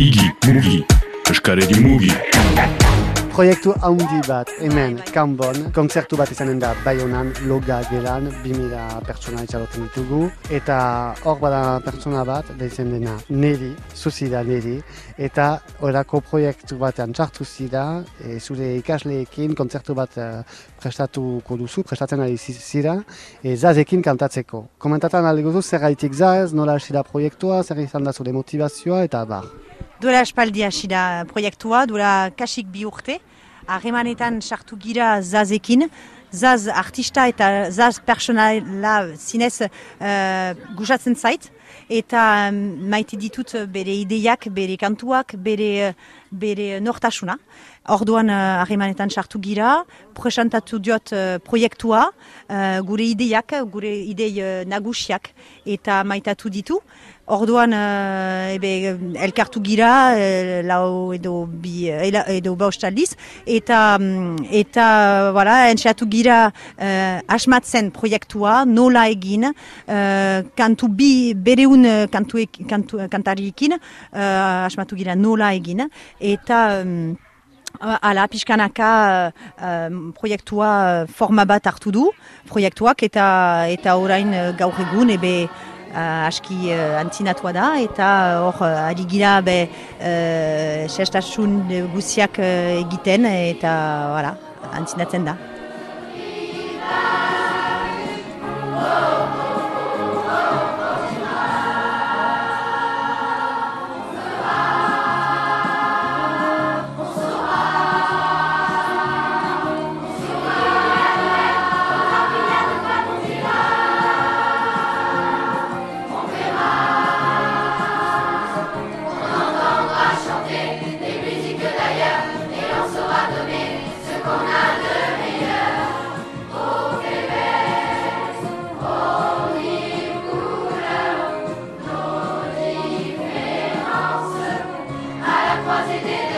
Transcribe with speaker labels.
Speaker 1: Igi, mugi, eskaredi mugi.
Speaker 2: Proiektu haundi bat hemen kanbon, kontzertu bat izanen da Bayonan, Loga gelan, 2000 pertsona itxaloten ditugu. Eta hor bada pertsona bat, deizen dena Neri, zuzi da Neri. Eta horako proiektu batean txartu zida, e, zure ikasleekin kontzertu bat e, prestatuko duzu, prestatzen ari zira, e, zazekin kantatzeko. Komentatan alde zer gaitik zaz, nola hasi da proiektua, zer izan da zure motivazioa, eta bar.
Speaker 3: Duela espaldi hasi da proiektua, duela kasik bi urte. Harremanetan sartu gira zazekin. Zaz artista eta zaz personala zinez uh, gustatzen zait. Eta um, maite ditut bere ideiak, bere kantuak, bere, bere nortasuna. Orduan uh, harremanetan sartu gira, presentatu diot uh, proiektua, uh, gure ideiak, gure idei nagusiak eta maitatu ditu. Orduan, uh, ebe, elkartu gira, uh, lau edo, bi, uh, edo baustaliz, eta, um, eta voilà, entxeatu gira uh, asmatzen proiektua, nola egin, uh, kantu bi, bereun kantu, kantu, kantariekin, uh, asmatu gira nola egin, eta... Um, Ala, pixkanaka uh, proiektua forma bat hartu du, proiektuak eta eta orain gaur egun, ebe uh, aski uh, antzinatua da eta hor uh, ari gira be uh, sestasun guziak uh, egiten eta voilà, antzinatzen da.
Speaker 4: it is.